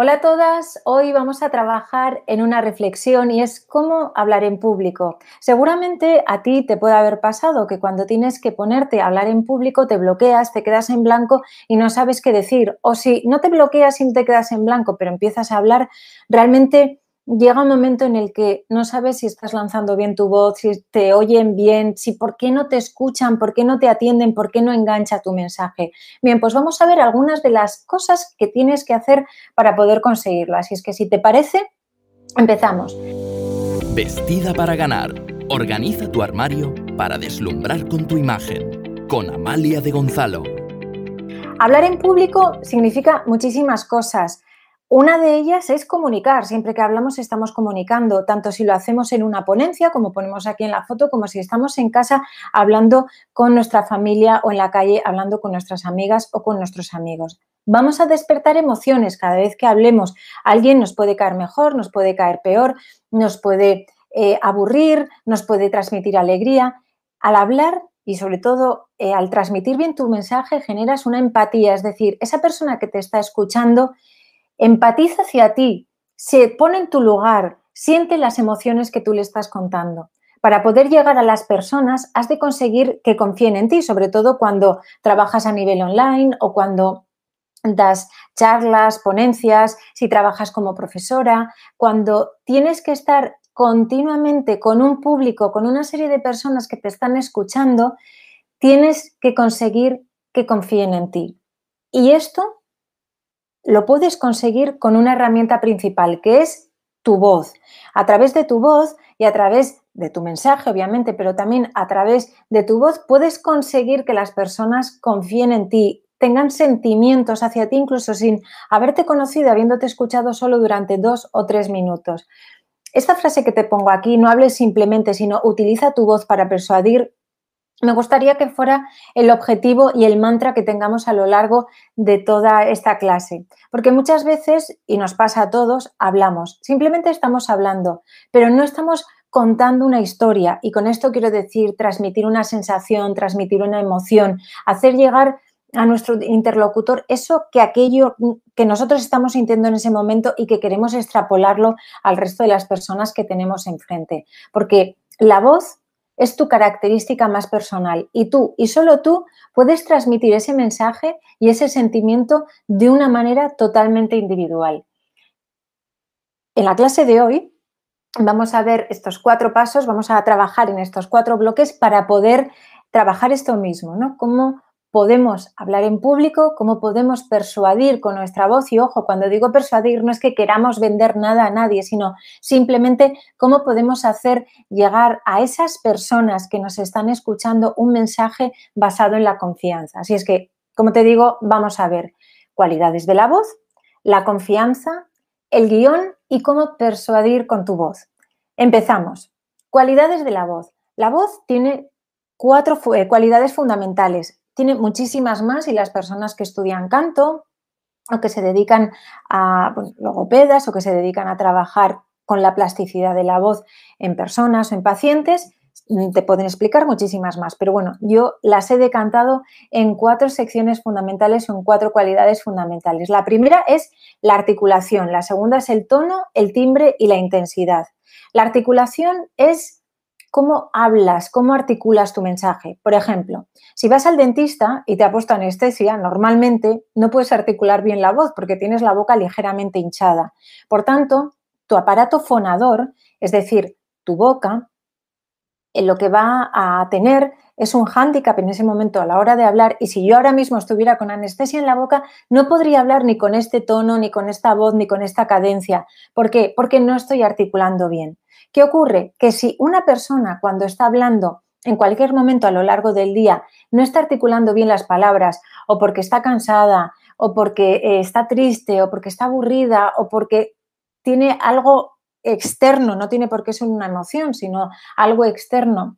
Hola a todas, hoy vamos a trabajar en una reflexión y es cómo hablar en público. Seguramente a ti te puede haber pasado que cuando tienes que ponerte a hablar en público te bloqueas, te quedas en blanco y no sabes qué decir. O si no te bloqueas y te quedas en blanco, pero empiezas a hablar, realmente llega un momento en el que no sabes si estás lanzando bien tu voz, si te oyen bien, si por qué no te escuchan, por qué no te atienden, por qué no engancha tu mensaje. Bien, pues vamos a ver algunas de las cosas que tienes que hacer para poder conseguirlas. Y es que si te parece, empezamos. Vestida para ganar. Organiza tu armario para deslumbrar con tu imagen. Con Amalia de Gonzalo. Hablar en público significa muchísimas cosas. Una de ellas es comunicar. Siempre que hablamos estamos comunicando, tanto si lo hacemos en una ponencia, como ponemos aquí en la foto, como si estamos en casa hablando con nuestra familia o en la calle hablando con nuestras amigas o con nuestros amigos. Vamos a despertar emociones cada vez que hablemos. Alguien nos puede caer mejor, nos puede caer peor, nos puede eh, aburrir, nos puede transmitir alegría. Al hablar y sobre todo eh, al transmitir bien tu mensaje generas una empatía, es decir, esa persona que te está escuchando empatiza hacia ti, se pone en tu lugar, siente las emociones que tú le estás contando. Para poder llegar a las personas, has de conseguir que confíen en ti, sobre todo cuando trabajas a nivel online o cuando das charlas, ponencias, si trabajas como profesora, cuando tienes que estar continuamente con un público, con una serie de personas que te están escuchando, tienes que conseguir que confíen en ti. Y esto lo puedes conseguir con una herramienta principal, que es tu voz. A través de tu voz y a través de tu mensaje, obviamente, pero también a través de tu voz puedes conseguir que las personas confíen en ti, tengan sentimientos hacia ti, incluso sin haberte conocido, habiéndote escuchado solo durante dos o tres minutos. Esta frase que te pongo aquí, no hables simplemente, sino utiliza tu voz para persuadir me gustaría que fuera el objetivo y el mantra que tengamos a lo largo de toda esta clase, porque muchas veces, y nos pasa a todos, hablamos, simplemente estamos hablando, pero no estamos contando una historia y con esto quiero decir transmitir una sensación, transmitir una emoción, hacer llegar a nuestro interlocutor eso que aquello que nosotros estamos sintiendo en ese momento y que queremos extrapolarlo al resto de las personas que tenemos enfrente, porque la voz es tu característica más personal y tú y solo tú puedes transmitir ese mensaje y ese sentimiento de una manera totalmente individual. En la clase de hoy vamos a ver estos cuatro pasos, vamos a trabajar en estos cuatro bloques para poder trabajar esto mismo, ¿no? Cómo podemos hablar en público, cómo podemos persuadir con nuestra voz. Y ojo, cuando digo persuadir no es que queramos vender nada a nadie, sino simplemente cómo podemos hacer llegar a esas personas que nos están escuchando un mensaje basado en la confianza. Así es que, como te digo, vamos a ver cualidades de la voz, la confianza, el guion y cómo persuadir con tu voz. Empezamos. Cualidades de la voz. La voz tiene cuatro eh, cualidades fundamentales tiene muchísimas más y las personas que estudian canto o que se dedican a pues, logopedas o que se dedican a trabajar con la plasticidad de la voz en personas o en pacientes, mm, te pueden explicar muchísimas más. Pero bueno, yo las he decantado en cuatro secciones fundamentales o en cuatro cualidades fundamentales. La primera es la articulación, la segunda es el tono, el timbre y la intensidad. La articulación es cómo hablas, cómo articulas tu mensaje. Por ejemplo, si vas al dentista y te ha puesto anestesia, normalmente no puedes articular bien la voz porque tienes la boca ligeramente hinchada. Por tanto, tu aparato fonador, es decir, tu boca, en lo que va a tener es un hándicap en ese momento a la hora de hablar y si yo ahora mismo estuviera con anestesia en la boca, no podría hablar ni con este tono, ni con esta voz, ni con esta cadencia. ¿Por qué? Porque no estoy articulando bien. ¿Qué ocurre? Que si una persona cuando está hablando en cualquier momento a lo largo del día no está articulando bien las palabras o porque está cansada o porque eh, está triste o porque está aburrida o porque tiene algo externo, no tiene por qué ser una emoción, sino algo externo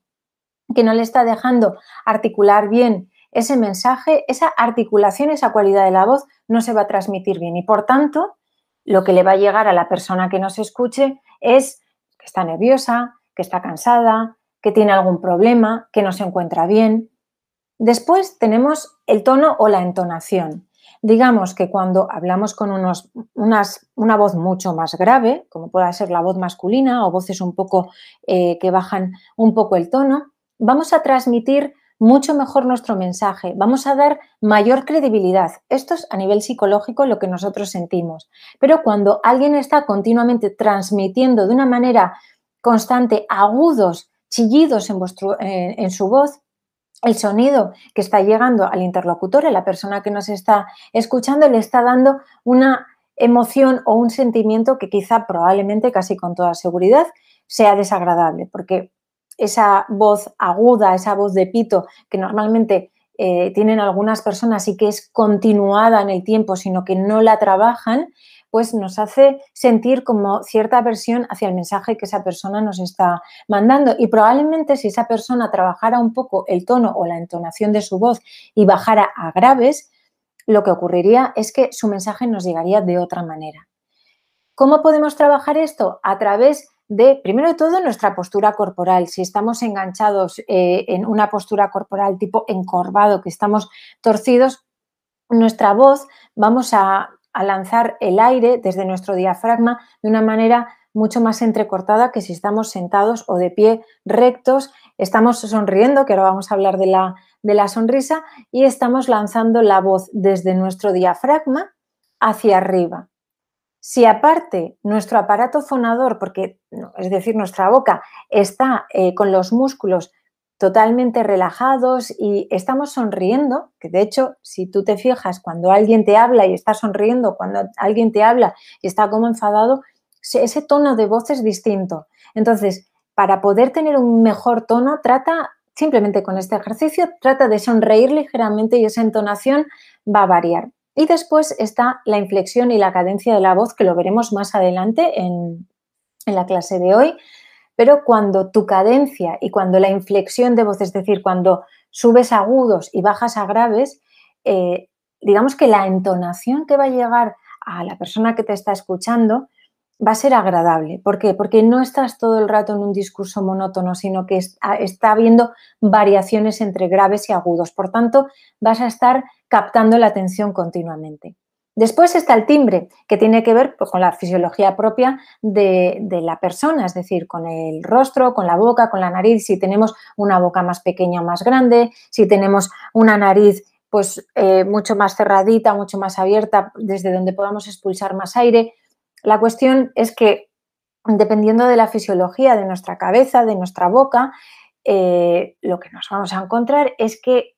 que no le está dejando articular bien ese mensaje, esa articulación, esa cualidad de la voz no se va a transmitir bien y por tanto lo que le va a llegar a la persona que nos escuche es que está nerviosa, que está cansada, que tiene algún problema, que no se encuentra bien. Después tenemos el tono o la entonación. Digamos que cuando hablamos con unos, una voz mucho más grave, como pueda ser la voz masculina o voces un poco eh, que bajan un poco el tono, vamos a transmitir mucho mejor nuestro mensaje, vamos a dar mayor credibilidad. Esto es a nivel psicológico lo que nosotros sentimos. Pero cuando alguien está continuamente transmitiendo de una manera constante agudos, chillidos en, vuestro, en su voz, el sonido que está llegando al interlocutor, a la persona que nos está escuchando, le está dando una emoción o un sentimiento que quizá probablemente, casi con toda seguridad, sea desagradable, porque esa voz aguda, esa voz de pito que normalmente eh, tienen algunas personas y que es continuada en el tiempo, sino que no la trabajan, pues nos hace sentir como cierta aversión hacia el mensaje que esa persona nos está mandando. Y probablemente si esa persona trabajara un poco el tono o la entonación de su voz y bajara a graves, lo que ocurriría es que su mensaje nos llegaría de otra manera. ¿Cómo podemos trabajar esto? A través de, primero de todo, nuestra postura corporal. Si estamos enganchados eh, en una postura corporal tipo encorvado, que estamos torcidos, nuestra voz vamos a, lanzar el aire desde nuestro diafragma de una manera mucho más entrecortada que si estamos sentados o de pie rectos, estamos sonriendo, que ahora vamos a hablar de la, de la sonrisa, y estamos lanzando la voz desde nuestro diafragma hacia arriba. Si aparte nuestro aparato fonador, porque es decir, nuestra boca está eh, con los músculos totalmente relajados y estamos sonriendo, que de hecho, si tú te fijas, cuando alguien te habla y está sonriendo, cuando alguien te habla y está como enfadado, ese tono de voz es distinto. Entonces, para poder tener un mejor tono, trata simplemente con este ejercicio, trata de sonreír ligeramente y esa entonación va a variar. Y después está la inflexión y la cadencia de la voz, que lo veremos más adelante en, la clase de hoy. Pero cuando tu cadencia y cuando la inflexión de voz, es decir, cuando subes agudos y bajas a graves, eh, digamos que la entonación que va a llegar a la persona que te está escuchando va a ser agradable. ¿Por qué? Porque no estás todo el rato en un discurso monótono, sino que está habiendo variaciones entre graves y agudos. Por tanto, vas a estar captando la atención continuamente. Después está el timbre, que tiene que ver pues, con la fisiología propia de, la persona, es decir, con el rostro, con la boca, con la nariz, si tenemos una boca más pequeña o más grande, si tenemos una nariz pues eh, mucho más cerradita, mucho más abierta, desde donde podamos expulsar más aire. La cuestión es que dependiendo de la fisiología de nuestra cabeza, de nuestra boca, eh, lo que nos vamos a encontrar es que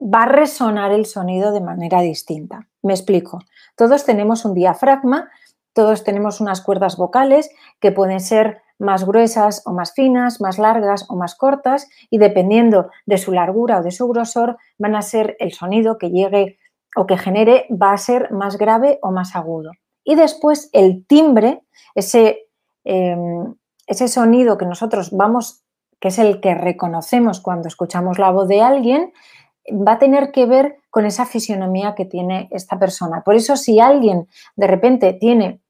va a resonar el sonido de manera distinta. Me explico. Todos tenemos un diafragma, todos tenemos unas cuerdas vocales que pueden ser más gruesas o más finas, más largas o más cortas y dependiendo de su largura o de su grosor van a ser el sonido que llegue o que genere va a ser más grave o más agudo. Y después el timbre, ese, em, ese sonido que nosotros vamos, que es el que reconocemos cuando escuchamos la voz de alguien, va a tener que ver con esa fisionomía que tiene esta persona. Por eso si alguien de repente tiene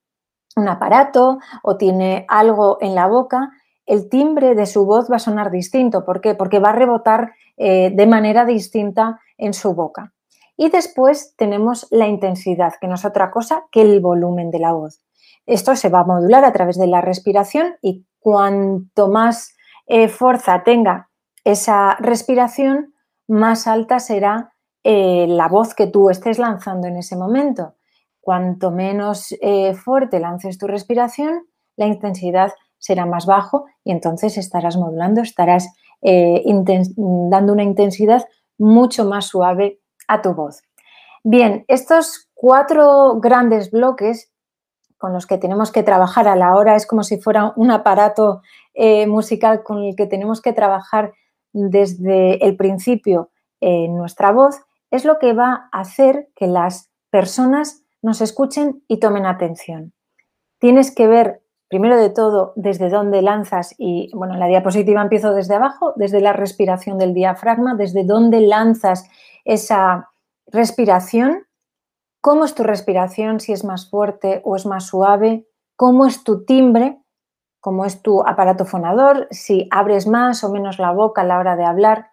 un aparato o tiene algo en la boca, el timbre de su voz va a sonar distinto. ¿Por qué? Porque va a rebotar eh, de manera distinta en su boca. Y después tenemos la intensidad, que no es otra cosa que el volumen de la voz. Esto se va a modular a través de la respiración y cuanto más eh, fuerza tenga esa respiración, más alta será eh, la voz que tú estés lanzando en ese momento. Cuanto menos eh, fuerte lances tu respiración, la intensidad será más bajo y entonces estarás modulando, estarás dando una intensidad mucho más suave a tu voz. Bien, estos cuatro grandes bloques con los que tenemos que trabajar a la hora es como si fuera un aparato eh, musical con el que tenemos que trabajar desde el principio en nuestra voz, es lo que va a hacer que las personas nos escuchen y tomen atención. Tienes que ver, primero de todo, desde dónde lanzas y, bueno, en la diapositiva empiezo desde abajo, desde la respiración del diafragma, desde dónde lanzas esa respiración, cómo es tu respiración, si es más fuerte o es más suave, cómo es tu timbre, cómo es tu aparato fonador, si abres más o menos la boca a la hora de hablar.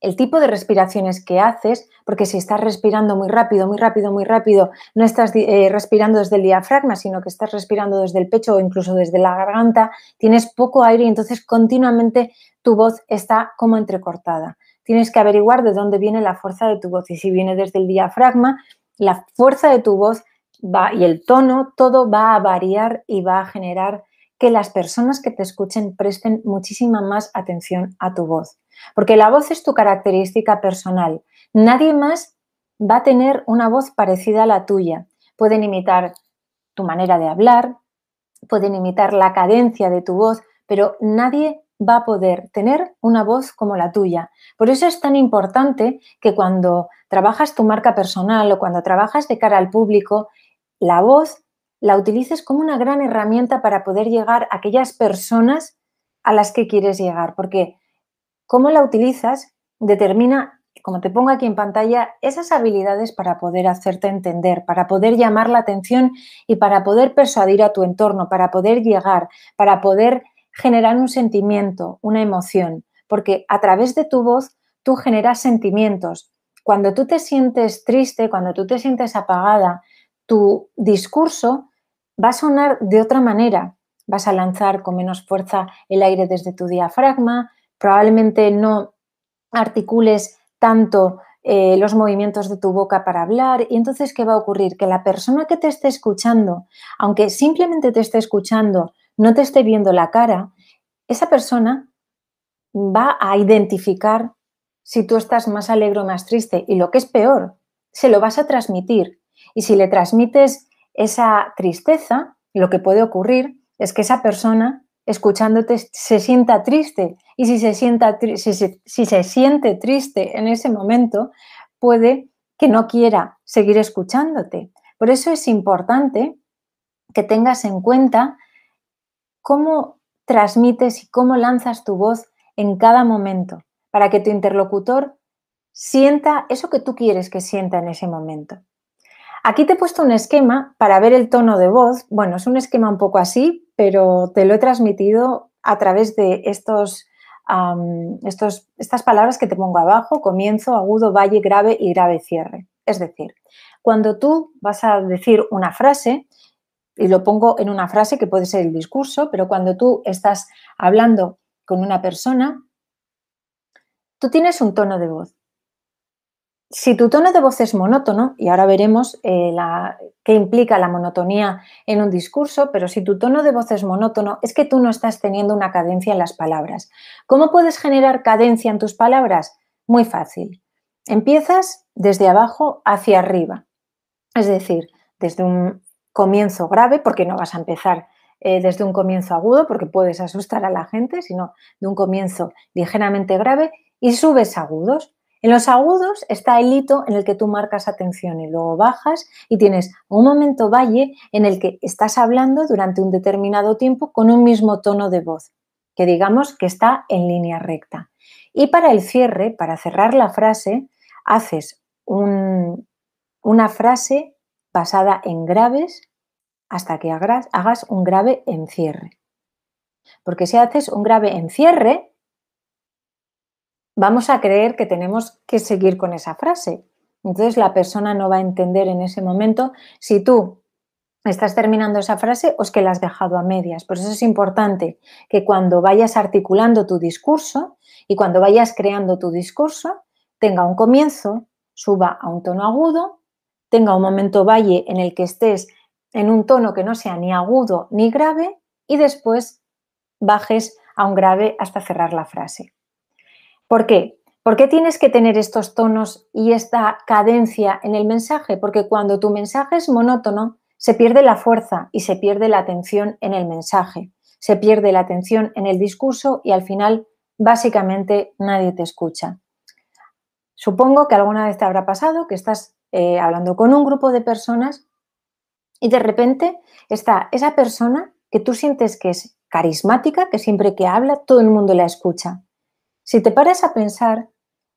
el tipo de respiraciones que haces, porque si estás respirando muy rápido, muy rápido, muy rápido, no estás eh, respirando desde el diafragma, sino que estás respirando desde el pecho o incluso desde la garganta, tienes poco aire y entonces continuamente tu voz está como entrecortada. Tienes que averiguar de dónde viene la fuerza de tu voz y si viene desde el diafragma, la fuerza de tu voz va y el tono, todo va a variar y va a generar que las personas que te escuchen presten muchísima más atención a tu voz. Porque la voz es tu característica personal. Nadie más va a tener una voz parecida a la tuya. Pueden imitar tu manera de hablar, pueden imitar la cadencia de tu voz, pero nadie va a poder tener una voz como la tuya. Por eso es tan importante que cuando trabajas tu marca personal o cuando trabajas de cara al público, la voz la utilices como una gran herramienta para poder llegar a aquellas personas a las que quieres llegar, porque cómo la utilizas determina, como te pongo aquí en pantalla, esas habilidades para poder hacerte entender, para poder llamar la atención y para poder persuadir a tu entorno, para poder llegar, para poder generar un sentimiento, una emoción, porque a través de tu voz tú generas sentimientos. Cuando tú te sientes triste, cuando tú te sientes apagada, tu discurso va a sonar de otra manera. Vas a lanzar con menos fuerza el aire desde tu diafragma, probablemente no articules tanto eh, los movimientos de tu boca para hablar y entonces ¿qué va a ocurrir? Que la persona que te esté escuchando, aunque simplemente te esté escuchando, no te esté viendo la cara, esa persona va a identificar si tú estás más alegre o más triste y lo que es peor, se lo vas a transmitir. Y si le transmites esa tristeza, lo que puede ocurrir es que esa persona escuchándote se sienta triste y si se, sienta, si, se siente triste en ese momento, puede que no quiera seguir escuchándote. Por eso es importante que tengas en cuenta cómo transmites y cómo lanzas tu voz en cada momento para que tu interlocutor sienta eso que tú quieres que sienta en ese momento. Aquí te he puesto un esquema para ver el tono de voz. Bueno, es un esquema un poco así, pero te lo he transmitido a través de estos, estos, estas palabras que te pongo abajo, comienzo, agudo, valle, grave y grave cierre. Es decir, cuando tú vas a decir una frase, y lo pongo en una frase que puede ser el discurso, pero cuando tú estás hablando con una persona, tú tienes un tono de voz si tu tono de voz es monótono, y ahora veremos eh, qué implica la monotonía en un discurso, pero si tu tono de voz es monótono, es que tú no estás teniendo una cadencia en las palabras. ¿Cómo puedes generar cadencia en tus palabras? Muy fácil. Empiezas desde abajo hacia arriba, es decir, desde un comienzo grave, porque no vas a empezar eh, desde un comienzo agudo, porque puedes asustar a la gente, sino de un comienzo ligeramente grave y subes agudos. En los agudos está el hito en el que tú marcas atención y luego bajas y tienes un momento valle en el que estás hablando durante un determinado tiempo con un mismo tono de voz, que digamos que está en línea recta. Y para el cierre, para cerrar la frase, haces una frase basada en graves hasta que hagas, un grave en cierre. Porque si haces un grave en cierre, vamos a creer que tenemos que seguir con esa frase. Entonces la persona no va a entender en ese momento si tú estás terminando esa frase o es que la has dejado a medias. Por eso es importante que cuando vayas articulando tu discurso y cuando vayas creando tu discurso, tenga un comienzo, suba a un tono agudo, tenga un momento valle en el que estés en un tono que no sea ni agudo ni grave y después bajes a un grave hasta cerrar la frase. ¿Por qué? ¿Por qué tienes que tener estos tonos y esta cadencia en el mensaje? Porque cuando tu mensaje es monótono, se pierde la fuerza y se pierde la atención en el mensaje, se pierde la atención en el discurso y al final básicamente nadie te escucha. Supongo que alguna vez te habrá pasado que estás eh, hablando con un grupo de personas y de repente está esa persona que tú sientes que es carismática, que siempre que habla todo el mundo la escucha. Si te paras a pensar,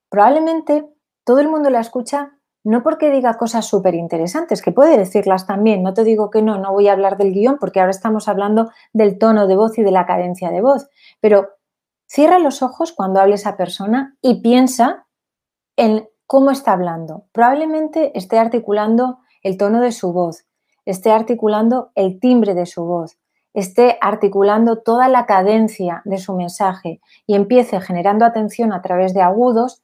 probablemente todo el mundo la escucha no porque diga cosas súper interesantes, que puede decirlas también, no te digo que no, no voy a hablar del guion porque ahora estamos hablando del tono de voz y de la cadencia de voz, pero cierra los ojos cuando hable esa persona y piensa en cómo está hablando. Probablemente esté articulando el tono de su voz, esté articulando el timbre de su voz, esté articulando toda la cadencia de su mensaje y empiece generando atención a través de agudos,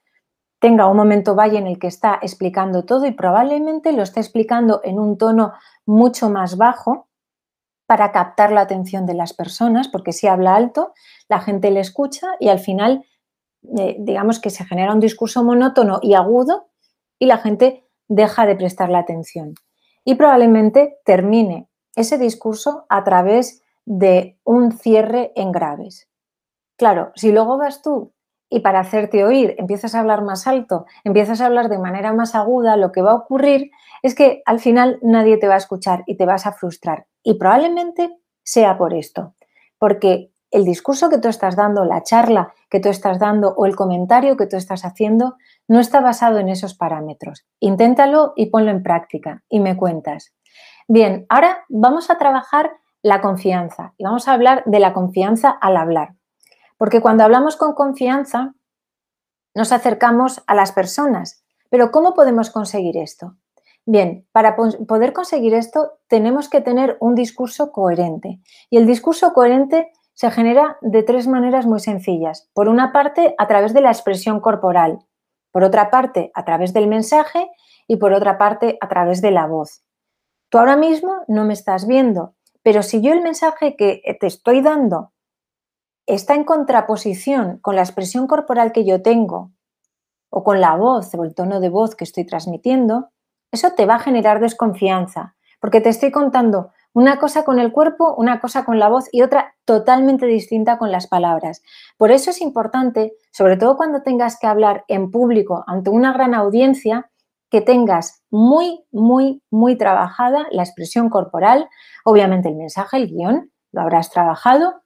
tenga un momento valle en el que está explicando todo y probablemente lo esté explicando en un tono mucho más bajo para captar la atención de las personas, porque si habla alto, la gente le escucha y al final, digamos que se genera un discurso monótono y agudo y la gente deja de prestar la atención. Y probablemente termine ese discurso a través de un cierre en graves. Claro, si luego vas tú y para hacerte oír empiezas a hablar más alto, empiezas a hablar de manera más aguda, lo que va a ocurrir es que al final nadie te va a escuchar y te vas a frustrar. Y probablemente sea por esto, porque el discurso que tú estás dando, la charla que tú estás dando o el comentario que tú estás haciendo no está basado en esos parámetros. Inténtalo y ponlo en práctica y me cuentas. Bien, ahora vamos a trabajar la confianza y vamos a hablar de la confianza al hablar. Porque cuando hablamos con confianza nos acercamos a las personas. Pero ¿cómo podemos conseguir esto? Bien, para poder conseguir esto tenemos que tener un discurso coherente. Y el discurso coherente se genera de tres maneras muy sencillas. Por una parte, a través de la expresión corporal. Por otra parte, a través del mensaje. Y por otra parte, a través de la voz. Tú ahora mismo no me estás viendo, pero si yo el mensaje que te estoy dando está en contraposición con la expresión corporal que yo tengo o con la voz o el tono de voz que estoy transmitiendo, eso te va a generar desconfianza, porque te estoy contando una cosa con el cuerpo, una cosa con la voz y otra totalmente distinta con las palabras. Por eso es importante, sobre todo cuando tengas que hablar en público ante una gran audiencia, que tengas muy, muy, muy trabajada la expresión corporal, obviamente el mensaje, el guion, lo habrás trabajado,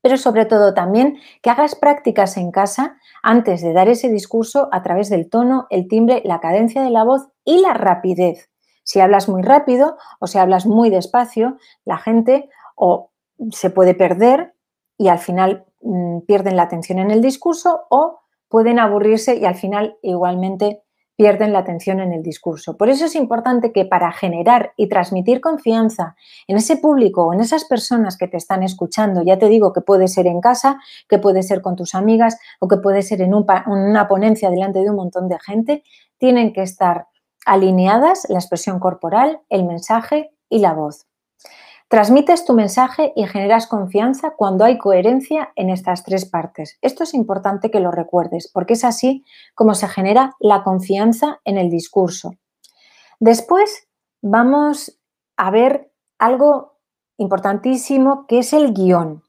pero sobre todo también que hagas prácticas en casa antes de dar ese discurso a través del tono, el timbre, la cadencia de la voz y la rapidez. Si hablas muy rápido o si hablas muy despacio, la gente o se puede perder y al final mm, pierden la atención en el discurso o pueden aburrirse y al final igualmente pierden la atención en el discurso. Por eso es importante que para generar y transmitir confianza en ese público o en esas personas que te están escuchando, ya te digo que puede ser en casa, que puede ser con tus amigas o que puede ser en, una ponencia delante de un montón de gente, tienen que estar alineadas la expresión corporal, el mensaje y la voz. Transmites tu mensaje y generas confianza cuando hay coherencia en estas tres partes. Esto es importante que lo recuerdes porque es así como se genera la confianza en el discurso. Después vamos a ver algo importantísimo que es el guion.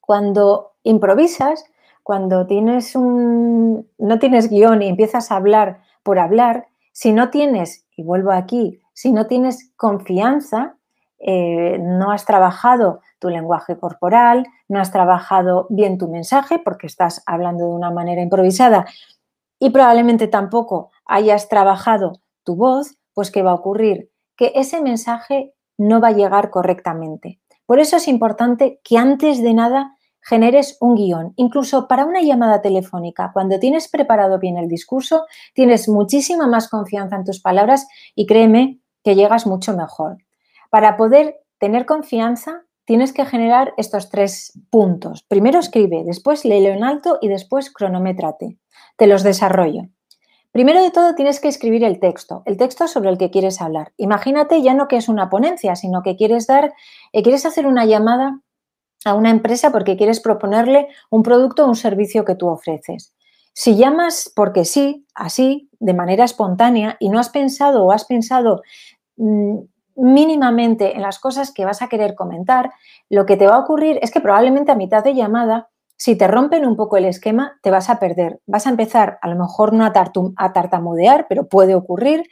Cuando improvisas, cuando tienes un, no tienes guion y empiezas a hablar por hablar, si no tienes, y vuelvo aquí, si no tienes confianza, eh, no has trabajado tu lenguaje corporal, no has trabajado bien tu mensaje porque estás hablando de una manera improvisada y probablemente tampoco hayas trabajado tu voz, pues ¿qué va a ocurrir? Que ese mensaje no va a llegar correctamente. Por eso es importante que antes de nada generes un guion. Incluso para una llamada telefónica, cuando tienes preparado bien el discurso, tienes muchísima más confianza en tus palabras y créeme que llegas mucho mejor. Para poder tener confianza, tienes que generar estos tres puntos. Primero escribe, después léelo en alto y después cronométrate. Te los desarrollo. Primero de todo tienes que escribir el texto, el texto sobre el que quieres hablar. Imagínate ya no que es una ponencia, sino que quieres dar, eh, quieres hacer una llamada a una empresa porque quieres proponerle un producto o un servicio que tú ofreces. Si llamas porque sí, así, de manera espontánea, y no has pensado o has pensado mm, mínimamente en las cosas que vas a querer comentar, lo que te va a ocurrir es que probablemente a mitad de llamada, si te rompen un poco el esquema, te vas a perder. Vas a empezar a lo mejor no a, a tartamudear, pero puede ocurrir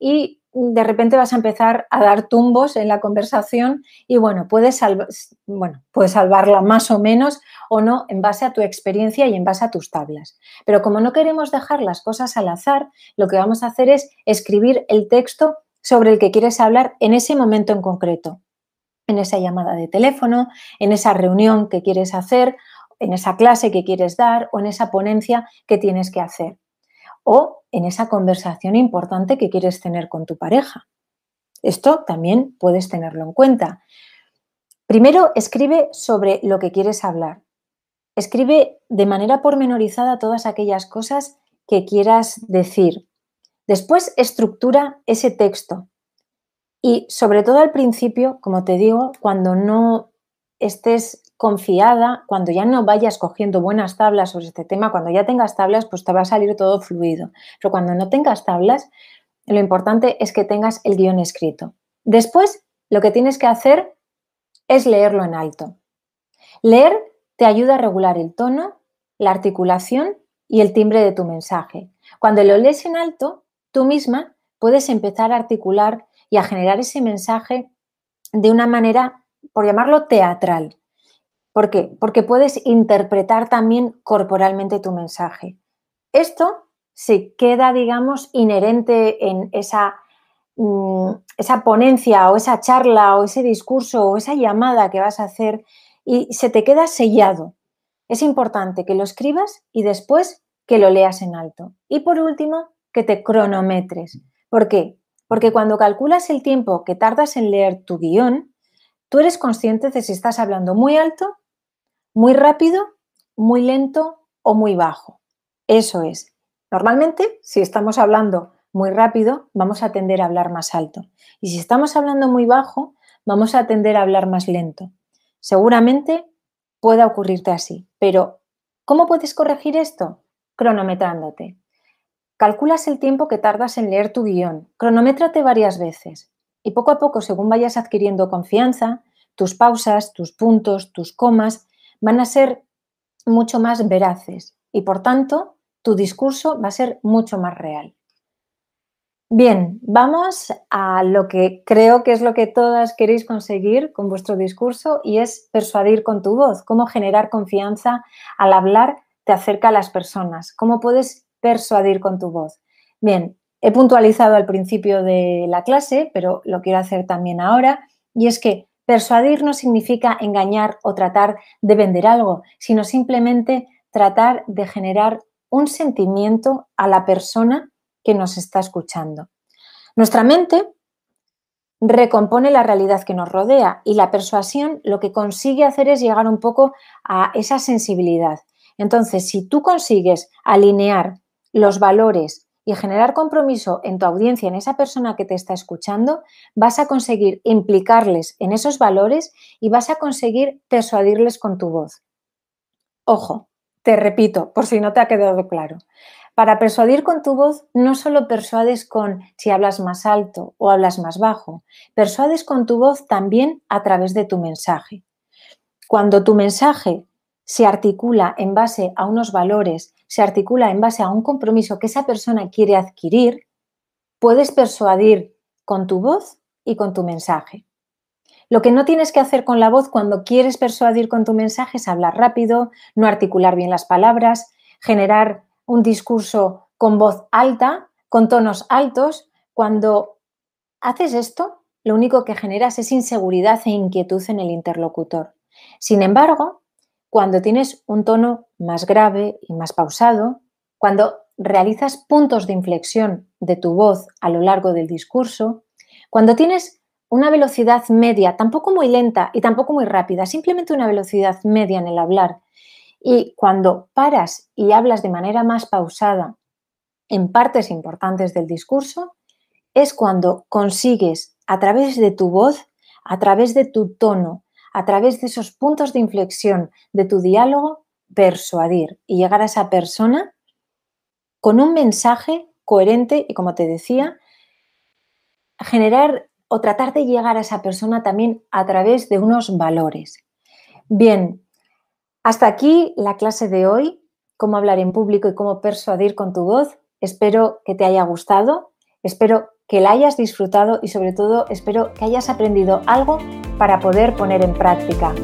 y de repente vas a empezar a dar tumbos en la conversación y bueno, puedes, bueno, puedes salvarla más o menos o no en base a tu experiencia y en base a tus tablas. Pero como no queremos dejar las cosas al azar, lo que vamos a hacer es escribir el texto sobre el que quieres hablar en ese momento en concreto, en esa llamada de teléfono, en esa reunión que quieres hacer, en esa clase que quieres dar o en esa ponencia que tienes que hacer. O en esa conversación importante que quieres tener con tu pareja. Esto también puedes tenerlo en cuenta. Primero, escribe sobre lo que quieres hablar. Escribe de manera pormenorizada todas aquellas cosas que quieras decir. Después, estructura ese texto. Y sobre todo al principio, como te digo, cuando no estés confiada, cuando ya no vayas cogiendo buenas tablas sobre este tema, cuando ya tengas tablas, pues te va a salir todo fluido. Pero cuando no tengas tablas, lo importante es que tengas el guion escrito. Después, lo que tienes que hacer es leerlo en alto. Leer te ayuda a regular el tono, la articulación y el timbre de tu mensaje. Cuando lo lees en alto, tú misma puedes empezar a articular y a generar ese mensaje de una manera, por llamarlo, teatral. ¿Por qué? Porque puedes interpretar también corporalmente tu mensaje. Esto se queda, digamos, inherente en esa, mm, esa ponencia o esa charla o ese discurso o esa llamada que vas a hacer y se te queda sellado. Es importante que lo escribas y después que lo leas en alto. Y por último, que te cronometres. ¿Por qué? Porque cuando calculas el tiempo que tardas en leer tu guion, tú eres consciente de si estás hablando muy alto muy rápido, muy lento o muy bajo. Eso es. Normalmente, si estamos hablando muy rápido, vamos a tender a hablar más alto. Y si estamos hablando muy bajo, vamos a tender a hablar más lento. Seguramente pueda ocurrirte así, pero ¿cómo puedes corregir esto? Cronometrándote. Calculas el tiempo que tardas en leer tu guion, cronométrate varias veces y poco a poco, según vayas adquiriendo confianza, tus pausas, tus puntos, tus comas van a ser mucho más veraces y por tanto tu discurso va a ser mucho más real. Bien, vamos a lo que creo que es lo que todas queréis conseguir con vuestro discurso y es persuadir con tu voz, cómo generar confianza al hablar te acerca a las personas, cómo puedes persuadir con tu voz. Bien, he puntualizado al principio de la clase, pero lo quiero hacer también ahora, y es que Persuadir no significa engañar o tratar de vender algo, sino simplemente tratar de generar un sentimiento a la persona que nos está escuchando. Nuestra mente recompone la realidad que nos rodea y la persuasión lo que consigue hacer es llegar un poco a esa sensibilidad. Entonces, si tú consigues alinear los valores y generar compromiso en tu audiencia, en esa persona que te está escuchando, vas a conseguir implicarles en esos valores y vas a conseguir persuadirles con tu voz. Ojo, te repito, por si no te ha quedado claro. Para persuadir con tu voz, no solo persuades con si hablas más alto o hablas más bajo, persuades con tu voz también a través de tu mensaje. Cuando tu mensaje se articula en base a unos valores, se articula en base a un compromiso que esa persona quiere adquirir, puedes persuadir con tu voz y con tu mensaje. Lo que no tienes que hacer con la voz cuando quieres persuadir con tu mensaje es hablar rápido, no articular bien las palabras, generar un discurso con voz alta, con tonos altos. Cuando haces esto, lo único que generas es inseguridad e inquietud en el interlocutor. Sin embargo, cuando tienes un tono más grave y más pausado, cuando realizas puntos de inflexión de tu voz a lo largo del discurso, cuando tienes una velocidad media, tampoco muy lenta y tampoco muy rápida, simplemente una velocidad media en el hablar, y cuando paras y hablas de manera más pausada en partes importantes del discurso, es cuando consigues a través de tu voz, a través de tu tono, a través de esos puntos de inflexión de tu diálogo, persuadir y llegar a esa persona con un mensaje coherente y, como te decía, generar o tratar de llegar a esa persona también a través de unos valores. Bien, hasta aquí la clase de hoy, cómo hablar en público y cómo persuadir con tu voz. Espero que te haya gustado, espero que la hayas disfrutado y sobre todo espero que hayas aprendido algo para poder poner en práctica.